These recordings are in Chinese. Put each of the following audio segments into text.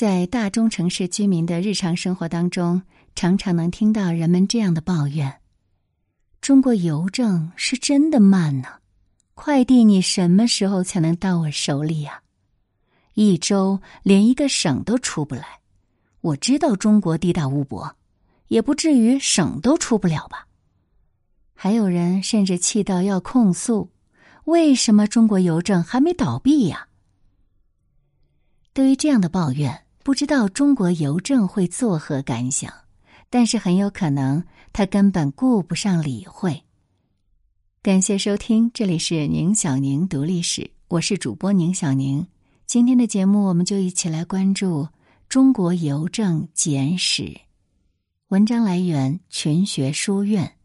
在大中城市居民的日常生活当中，常常能听到人们这样的抱怨：中国邮政是真的慢呢，快递你什么时候才能到我手里呀？一周连一个省都出不来。我知道中国地大物博，也不至于省都出不了吧？还有人甚至气到要控诉：为什么中国邮政还没倒闭呀？对于这样的抱怨，不知道中国邮政会作何感想，但是很有可能他根本顾不上理会。感谢收听，这里是宁小宁读历史，我是主播宁小宁。今天的节目，我们就一起来关注《中国邮政简史》。文章来源群学书院，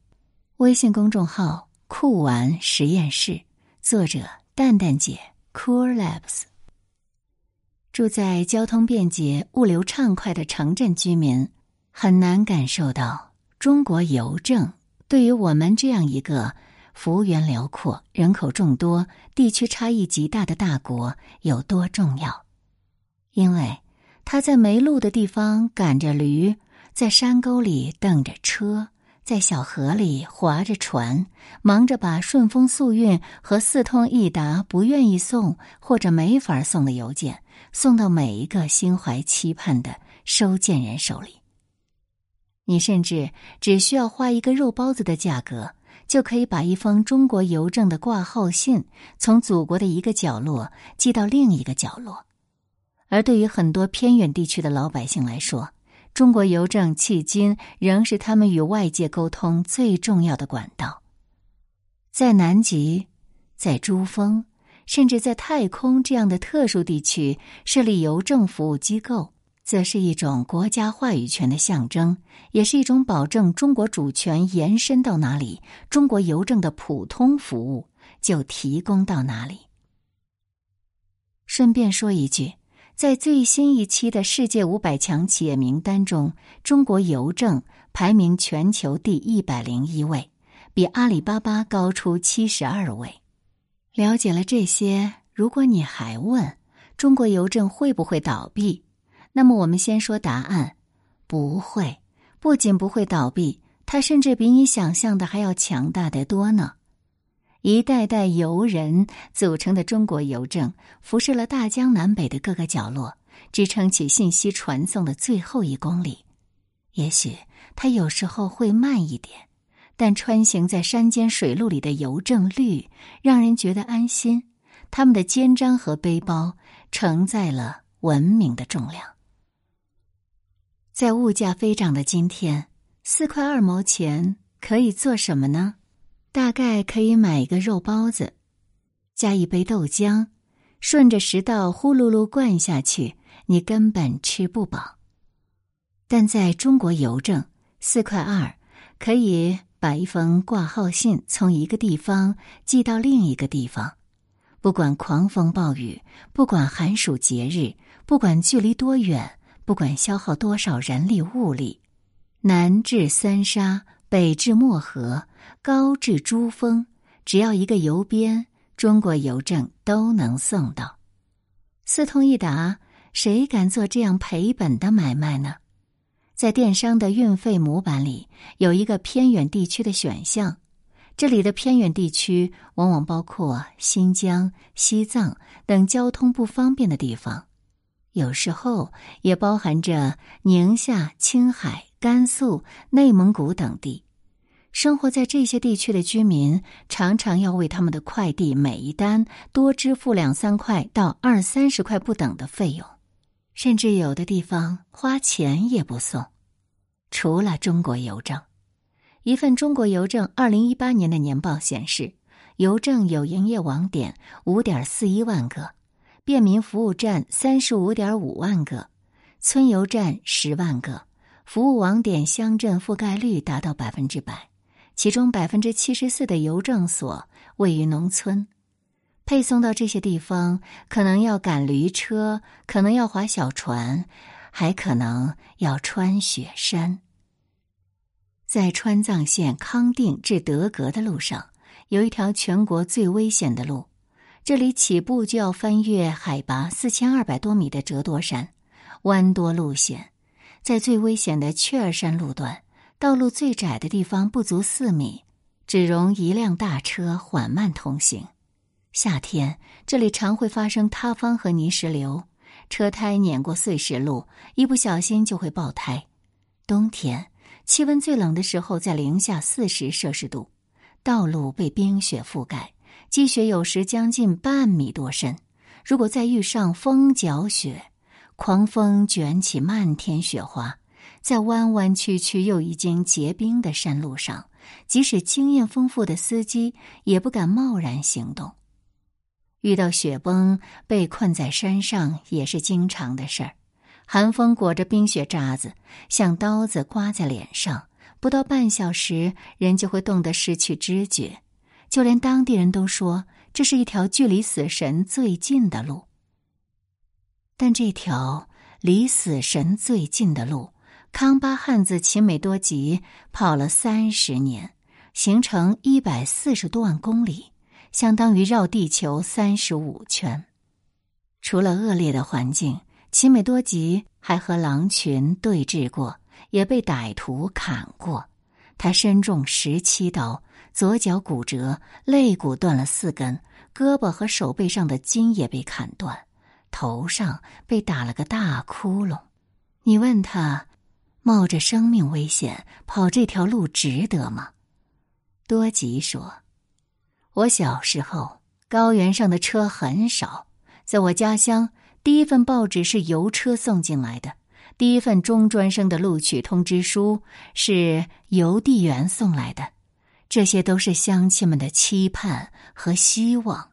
微信公众号酷玩实验室，作者蛋蛋姐 Cool Labs。住在交通便捷、物流畅快的城镇居民，很难感受到中国邮政对于我们这样一个幅员辽阔、人口众多、地区差异极大的大国有多重要。因为他在没路的地方赶着驴，在山沟里蹬着车。在小河里划着船，忙着把顺丰速运和四通一达不愿意送或者没法送的邮件送到每一个心怀期盼的收件人手里。你甚至只需要花一个肉包子的价格，就可以把一封中国邮政的挂号信从祖国的一个角落寄到另一个角落。而对于很多偏远地区的老百姓来说，中国邮政迄今仍是他们与外界沟通最重要的管道。在南极、在珠峰，甚至在太空这样的特殊地区设立邮政服务机构，则是一种国家话语权的象征，也是一种保证中国主权延伸到哪里，中国邮政的普通服务就提供到哪里。顺便说一句。在最新一期的世界五百强企业名单中，中国邮政排名全球第一百零一位，比阿里巴巴高出七十二位。了解了这些，如果你还问中国邮政会不会倒闭，那么我们先说答案：不会。不仅不会倒闭，它甚至比你想象的还要强大得多呢。一代代游人组成的中国邮政，辐射了大江南北的各个角落，支撑起信息传送的最后一公里。也许它有时候会慢一点，但穿行在山间水路里的邮政绿，让人觉得安心。他们的肩章和背包承载了文明的重量。在物价飞涨的今天，四块二毛钱可以做什么呢？大概可以买一个肉包子，加一杯豆浆，顺着食道呼噜噜灌下去，你根本吃不饱。但在中国邮政，四块二可以把一封挂号信从一个地方寄到另一个地方，不管狂风暴雨，不管寒暑节日，不管距离多远，不管消耗多少人力物力，南至三沙，北至漠河。高至珠峰，只要一个邮编，中国邮政都能送到。四通一达，谁敢做这样赔本的买卖呢？在电商的运费模板里，有一个偏远地区的选项。这里的偏远地区往往包括新疆、西藏等交通不方便的地方，有时候也包含着宁夏、青海、甘肃、内蒙古等地。生活在这些地区的居民常常要为他们的快递每一单多支付两三块到二三十块不等的费用，甚至有的地方花钱也不送。除了中国邮政，一份中国邮政二零一八年的年报显示，邮政有营业网点五点四一万个，便民服务站三十五点五万个，村邮站十万个，服务网点乡镇覆盖率达到百分之百。其中百分之七十四的邮政所位于农村，配送到这些地方可能要赶驴车，可能要划小船，还可能要穿雪山。在川藏线康定至德格的路上，有一条全国最危险的路，这里起步就要翻越海拔四千二百多米的折多山，弯多路险，在最危险的雀儿山路段，道路最窄的地方不足四米，只容一辆大车缓慢通行。夏天这里常会发生塌方和泥石流，车胎碾过碎石路，一不小心就会爆胎。冬天气温最冷的时候在零下四十摄氏度，道路被冰雪覆盖，积雪有时将近半米多深。如果再遇上风搅雪，狂风卷起漫天雪花，在弯弯曲曲又已经结冰的山路上，即使经验丰富的司机也不敢贸然行动。遇到雪崩，被困在山上也是经常的事儿。寒风裹着冰雪渣子，像刀子刮在脸上，不到半小时，人就会冻得失去知觉。就连当地人都说。这是一条距离死神最近的路，但这条离死神最近的路，康巴汉子秦美多吉跑了三十年，行程一百四十多万公里，相当于绕地球三十五圈。除了恶劣的环境，秦美多吉还和狼群对峙过，也被歹徒砍过。他身中十七刀。左脚骨折，肋骨断了四根，胳膊和手背上的筋也被砍断，头上被打了个大窟窿。你问他，冒着生命危险跑这条路值得吗？多吉说：“我小时候，高原上的车很少，在我家乡，第一份报纸是邮车送进来的，第一份中专生的录取通知书是邮递员送来的。”这些都是乡亲们的期盼和希望。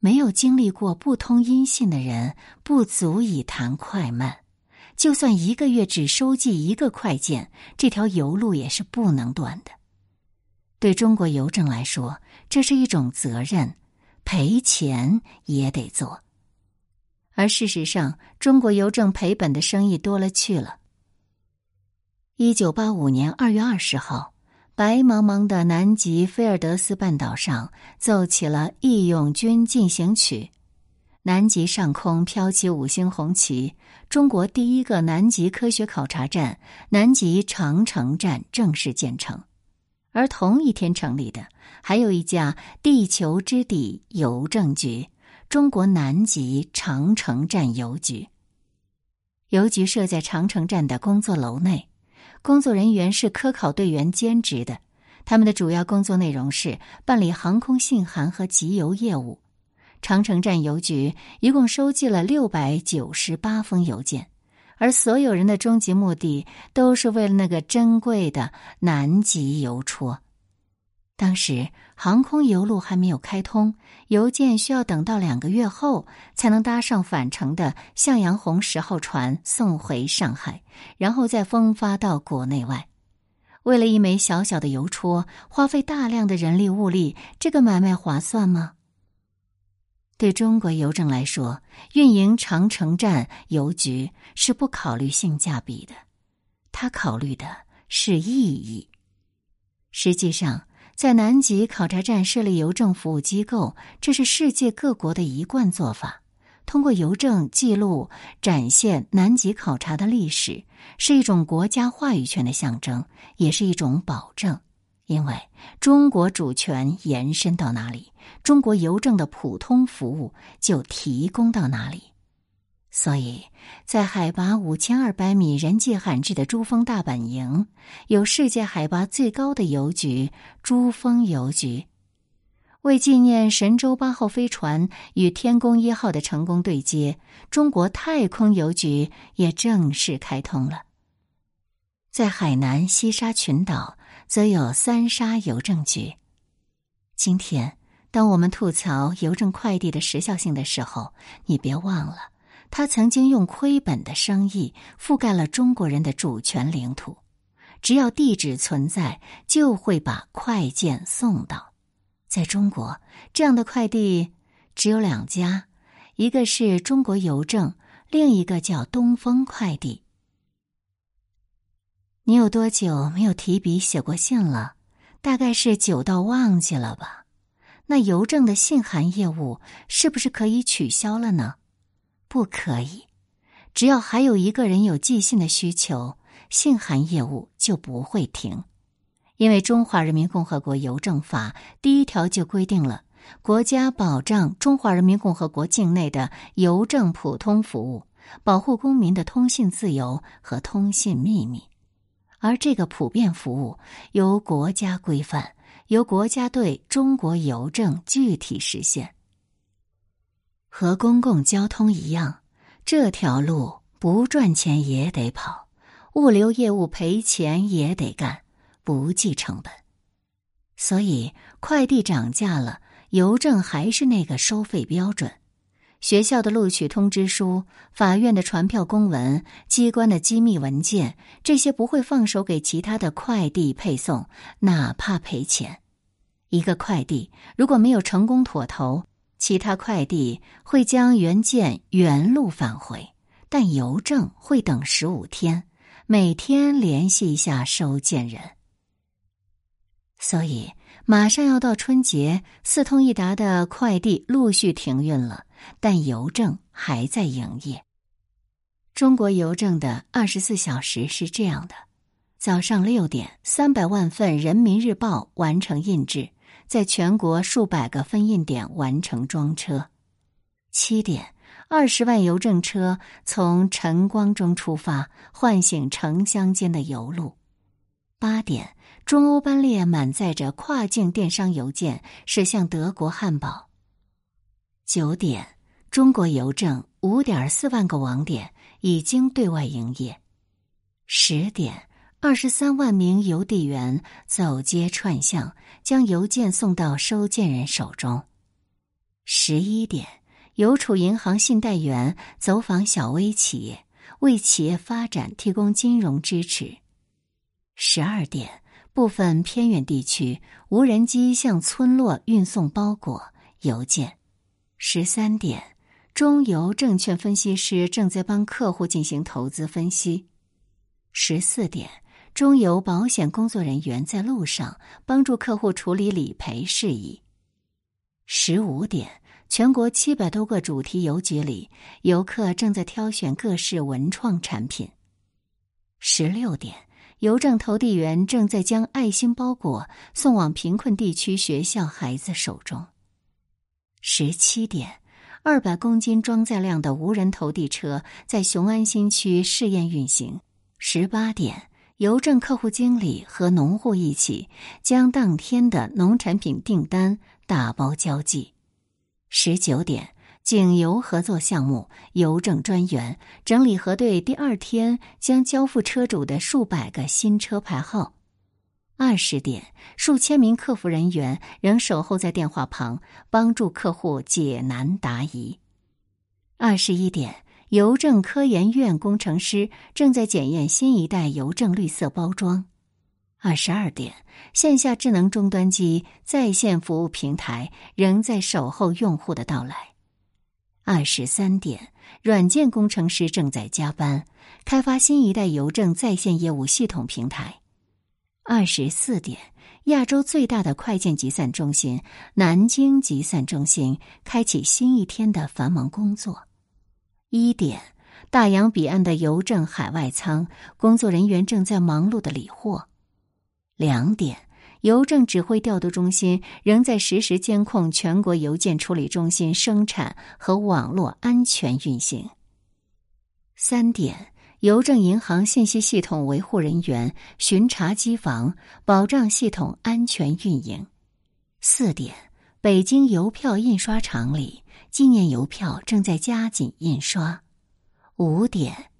没有经历过不通音信的人，不足以谈快慢。就算一个月只收寄一个快件，这条邮路也是不能断的。对中国邮政来说，这是一种责任，赔钱也得做。而事实上，中国邮政赔本的生意多了去了。一九八五年二月二十号。白茫茫的南极菲尔德斯半岛上，奏起了《义勇军进行曲》。南极上空飘起五星红旗，中国第一个南极科学考察站——南极长城站正式建成。而同一天成立的，还有一家地球之底邮政局——中国南极长城站邮局。邮局设在长城站的工作楼内。工作人员是科考队员兼职的，他们的主要工作内容是办理航空信函和集邮业务。长城站邮局一共收寄了六百九十八封邮件，而所有人的终极目的都是为了那个珍贵的南极邮戳。当时航空邮路还没有开通，邮件需要等到两个月后才能搭上返程的向阳红十号船送回上海，然后再分发到国内外。为了一枚小小的邮戳，花费大量的人力物力，这个买卖划算吗？对中国邮政来说，运营长城站邮局是不考虑性价比的，他考虑的是意义。实际上。在南极考察站设立邮政服务机构，这是世界各国的一贯做法。通过邮政记录展现南极考察的历史，是一种国家话语权的象征，也是一种保证。因为中国主权延伸到哪里，中国邮政的普通服务就提供到哪里。所以在海拔五千二百米、人迹罕至的珠峰大本营，有世界海拔最高的邮局——珠峰邮局。为纪念神舟八号飞船与天宫一号的成功对接，中国太空邮局也正式开通了。在海南西沙群岛，则有三沙邮政局。今天，当我们吐槽邮政快递的时效性的时候，你别忘了。他曾经用亏本的生意覆盖了中国人的主权领土，只要地址存在，就会把快件送到。在中国，这样的快递只有两家，一个是中国邮政，另一个叫东风快递。你有多久没有提笔写过信了？大概是久到忘记了吧？那邮政的信函业务是不是可以取消了呢？不可以，只要还有一个人有寄信的需求，信函业务就不会停。因为《中华人民共和国邮政法》第一条就规定了国家保障中华人民共和国境内的邮政普通服务，保护公民的通信自由和通信秘密，而这个普遍服务由国家规范。由国家对中国邮政具体实现，和公共交通一样，这条路不赚钱也得跑，物流业务赔钱也得干，不计成本。所以，快递涨价了，邮政还是那个收费标准。学校的录取通知书、法院的传票公文、机关的机密文件，这些不会放手给其他的快递配送，哪怕赔钱。一个快递如果没有成功妥投，其他快递会将原件原路返回，但邮政会等十五天，每天联系一下收件人。所以，马上要到春节，四通一达的快递陆续停运了，但邮政还在营业。中国邮政的二十四小时是这样的：早上六点，三百万份《人民日报》完成印制。在全国数百个分印点完成装车。七点，二十万邮政车从晨光中出发，唤醒城乡间的邮路。八点，中欧班列满载着跨境电商邮件驶向德国汉堡。九点，中国邮政五点四万个网点已经对外营业。十点。二十三万名邮递员走街串巷，将邮件送到收件人手中。十一点，邮储银行信贷员走访小微企业，为企业发展提供金融支持。十二点，部分偏远地区无人机向村落运送包裹邮件。十三点，中邮证券分析师正在帮客户进行投资分析。十四点。中邮保险工作人员在路上帮助客户处理理赔事宜。十五点，全国七百多个主题邮局里，游客正在挑选各式文创产品。十六点，邮政投递员正在将爱心包裹送往贫困地区学校孩子手中。十七点，二百公斤装载量的无人投递车在雄安新区试验运行。十八点。邮政客户经理和农户一起将当天的农产品订单打包交寄。十九点，景邮合作项目邮政专员整理核对第二天将交付车主的数百个新车牌号。二十点，数千名客服人员仍守候在电话旁，帮助客户解难答疑。二十一点。邮政科研院工程师正在检验新一代邮政绿色包装。二十二点，线下智能终端机在线服务平台仍在守候用户的到来。二十三点，软件工程师正在加班开发新一代邮政在线业务系统平台。二十四点，亚洲最大的快件集散中心——南京集散中心开启新一天的繁忙工作。一点，大洋彼岸的邮政海外仓工作人员正在忙碌的理货。两点，邮政指挥调度中心仍在实时监控全国邮件处理中心生产和网络安全运行。三点，邮政银行信息系统维护人员巡查机房，保障系统安全运营。四点，北京邮票印刷厂里。纪念邮票正在加紧印刷。五点，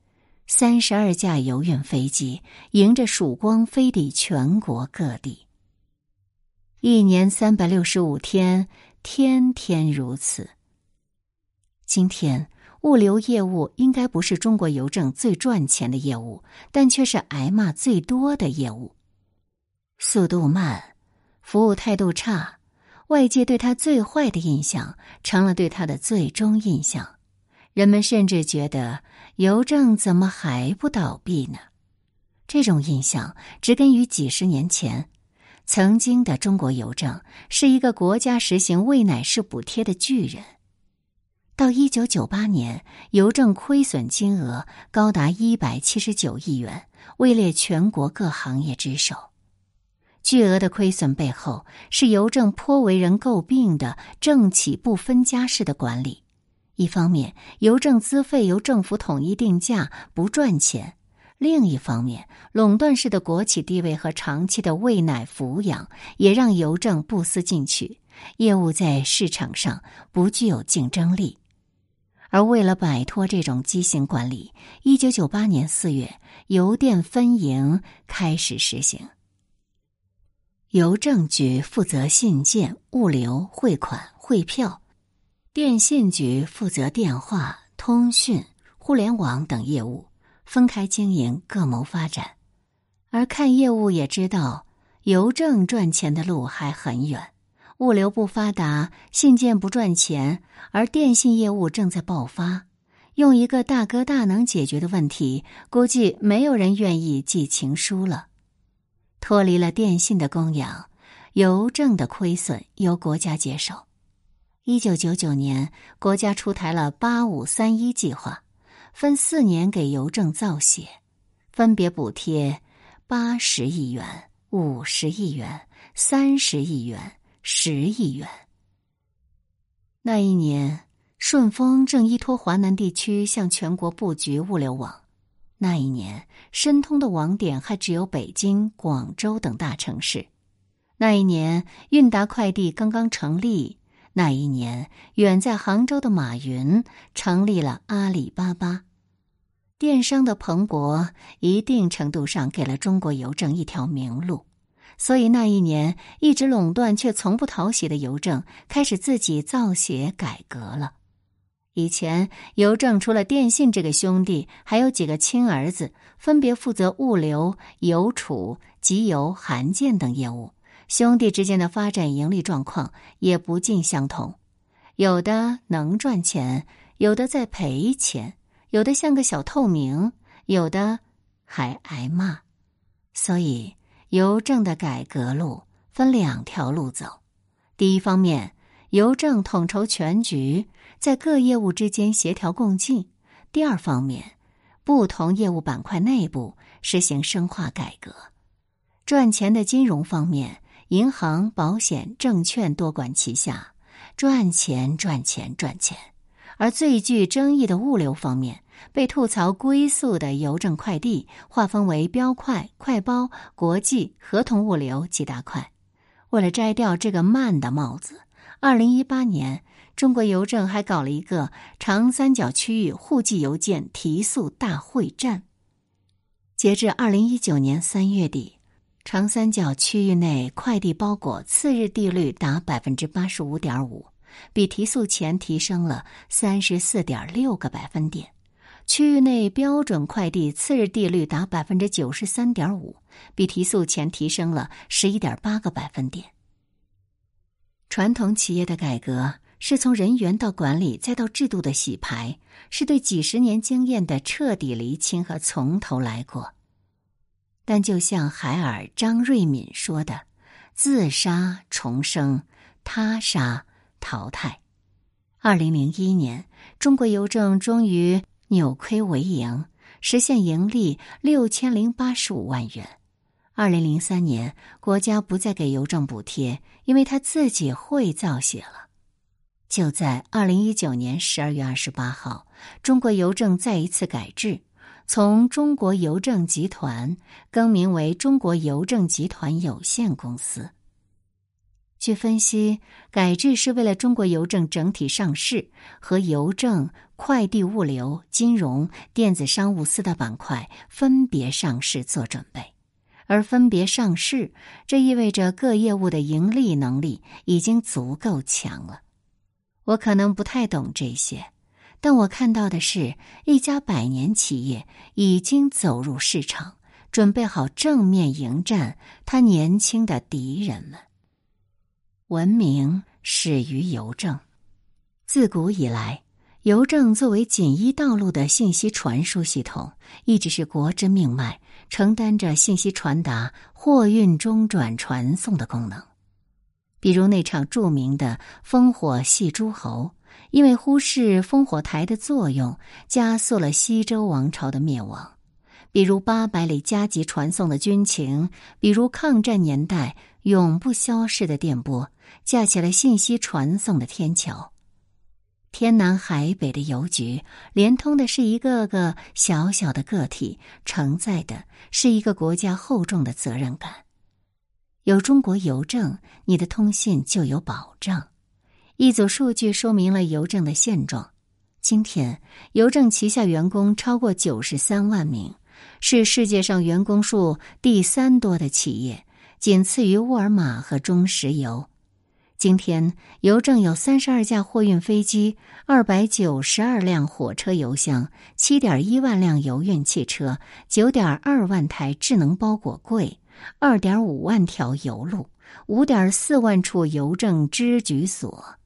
三十二架邮运飞机迎着曙光飞抵全国各地。一年三百六十五天，天天如此。今天，物流业务应该不是中国邮政最赚钱的业务，但却是挨骂最多的业务。速度慢，服务态度差。外界对他最坏的印象，成了对他的最终印象。人们甚至觉得邮政怎么还不倒闭呢？这种印象植根于几十年前，曾经的中国邮政是一个国家实行喂奶式补贴的巨人。到一九九八年，邮政亏损金额高达一百七十九亿元，位列全国各行业之首。巨额的亏损背后，是邮政颇为人诟病的政企不分家式的管理。一方面，邮政资费由政府统一定价，不赚钱；另一方面，垄断式的国企地位和长期的喂奶抚养，也让邮政不思进取，业务在市场上不具有竞争力。而为了摆脱这种畸形管理，一九九八年四月，邮电分营开始实行。邮政局负责信件、物流、汇款、汇票；电信局负责电话、通讯、互联网等业务，分开经营，各谋发展。而看业务也知道，邮政赚钱的路还很远。物流不发达，信件不赚钱，而电信业务正在爆发。用一个大哥大能解决的问题，估计没有人愿意寄情书了。脱离了电信的供养，邮政的亏损由国家接手。一九九九年，国家出台了“八五三一”计划，分四年给邮政造血，分别补贴八十亿元、五十亿元、三十亿元。十亿元。那一年，顺丰正依托华南地区向全国布局物流网。那一年，申通的网点还只有北京、广州等大城市。那一年，韵达快递刚刚成立。那一年，远在杭州的马云成立了阿里巴巴。电商的蓬勃，一定程度上给了中国邮政一条明路。所以那一年，一直垄断却从不讨喜的邮政开始自己造血改革了。以前，邮政除了电信这个兄弟，还有几个亲儿子，分别负责物流、邮储、集邮、函件等业务。兄弟之间的发展盈利状况也不尽相同，有的能赚钱，有的在赔钱，有的像个小透明，有的还挨骂。所以。邮政的改革路分两条路走，第一方面，邮政统筹全局，在各业务之间协调共进；第二方面，不同业务板块内部实行深化改革。赚钱的金融方面，银行、保险、证券多管齐下，赚钱赚钱赚钱；而最具争议的物流方面。被吐槽龟速的邮政快递划分为标快、快包、国际、合同物流几大块。为了摘掉这个慢的帽子，二零一八年，中国邮政还搞了一个长三角区域户籍邮件提速大会战。截至二零一九年三月底，长三角区域内快递包裹次日递率达百分之八十五点五，比提速前提升了三十四点六个百分点。区域内标准快递次日递率达百分之九十三点五，比提速前提升了十一点八个百分点。传统企业的改革是从人员到管理再到制度的洗牌，是对几十年经验的彻底厘清和从头来过。但就像海尔张瑞敏说的：“自杀重生，他杀淘汰。”二零零一年，中国邮政终于。扭亏为盈，实现盈利六千零八十五万元。二零零三年，国家不再给邮政补贴，因为他自己会造血了。就在二零一九年十二月二十八号，中国邮政再一次改制，从中国邮政集团更名为中国邮政集团有限公司。据分析，改制是为了中国邮政整体上市和邮政、快递物流、金融、电子商务四大板块分别上市做准备。而分别上市，这意味着各业务的盈利能力已经足够强了。我可能不太懂这些，但我看到的是一家百年企业已经走入市场，准备好正面迎战他年轻的敌人们。文明始于邮政。自古以来，邮政作为锦衣道路的信息传输系统，一直是国之命脉，承担着信息传达、货运中转、传送的功能。比如那场著名的烽火戏诸侯，因为忽视烽火台的作用，加速了西周王朝的灭亡。比如八百里加急传送的军情，比如抗战年代永不消逝的电波，架起了信息传送的天桥。天南海北的邮局，连通的是一个个小小的个体，承载的是一个国家厚重的责任感。有中国邮政，你的通信就有保障。一组数据说明了邮政的现状：今天，邮政旗下员工超过九十三万名。是世界上员工数第三多的企业，仅次于沃尔玛和中石油。今天，邮政有三十二架货运飞机、二百九十二辆火车邮箱、七点一万辆邮运汽车、九点二万台智能包裹柜、二点五万条邮路、五点四万处邮政支局所、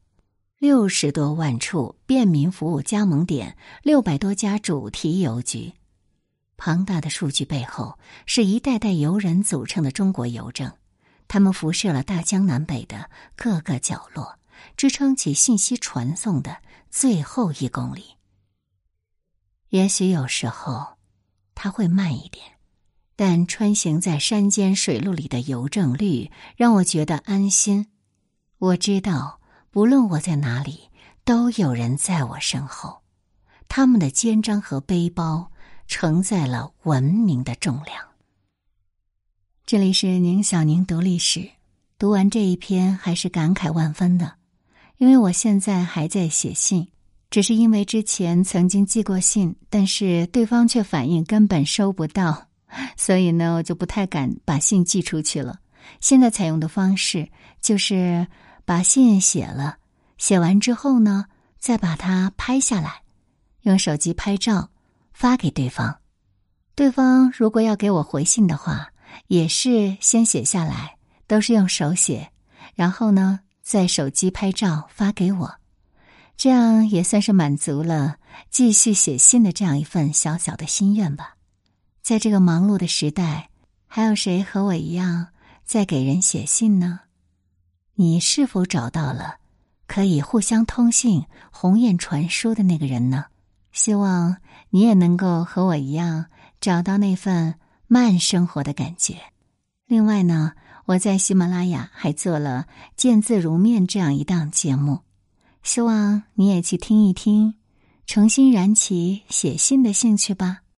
六十多万处便民服务加盟点、六百多家主题邮局。庞大的数据背后，是一代代游人组成的中国邮政，他们辐射了大江南北的各个角落，支撑起信息传送的最后一公里。也许有时候，它会慢一点，但穿行在山间水路里的邮政绿让我觉得安心。我知道，不论我在哪里，都有人在我身后，他们的肩章和背包。承载了文明的重量。这里是宁小宁读历史，读完这一篇还是感慨万分的，因为我现在还在写信，只是因为之前曾经寄过信，但是对方却反映根本收不到，所以呢，我就不太敢把信寄出去了。现在采用的方式就是把信写了，写完之后呢，再把它拍下来，用手机拍照。发给对方，对方如果要给我回信的话，也是先写下来，都是用手写，然后呢，在手机拍照发给我，这样也算是满足了继续写信的这样一份小小的心愿吧。在这个忙碌的时代，还有谁和我一样在给人写信呢？你是否找到了可以互相通信、鸿雁传书的那个人呢？希望你也能够和我一样找到那份慢生活的感觉。另外呢，我在喜马拉雅还做了《见字如面》这样一档节目，希望你也去听一听，重新燃起写信的兴趣吧。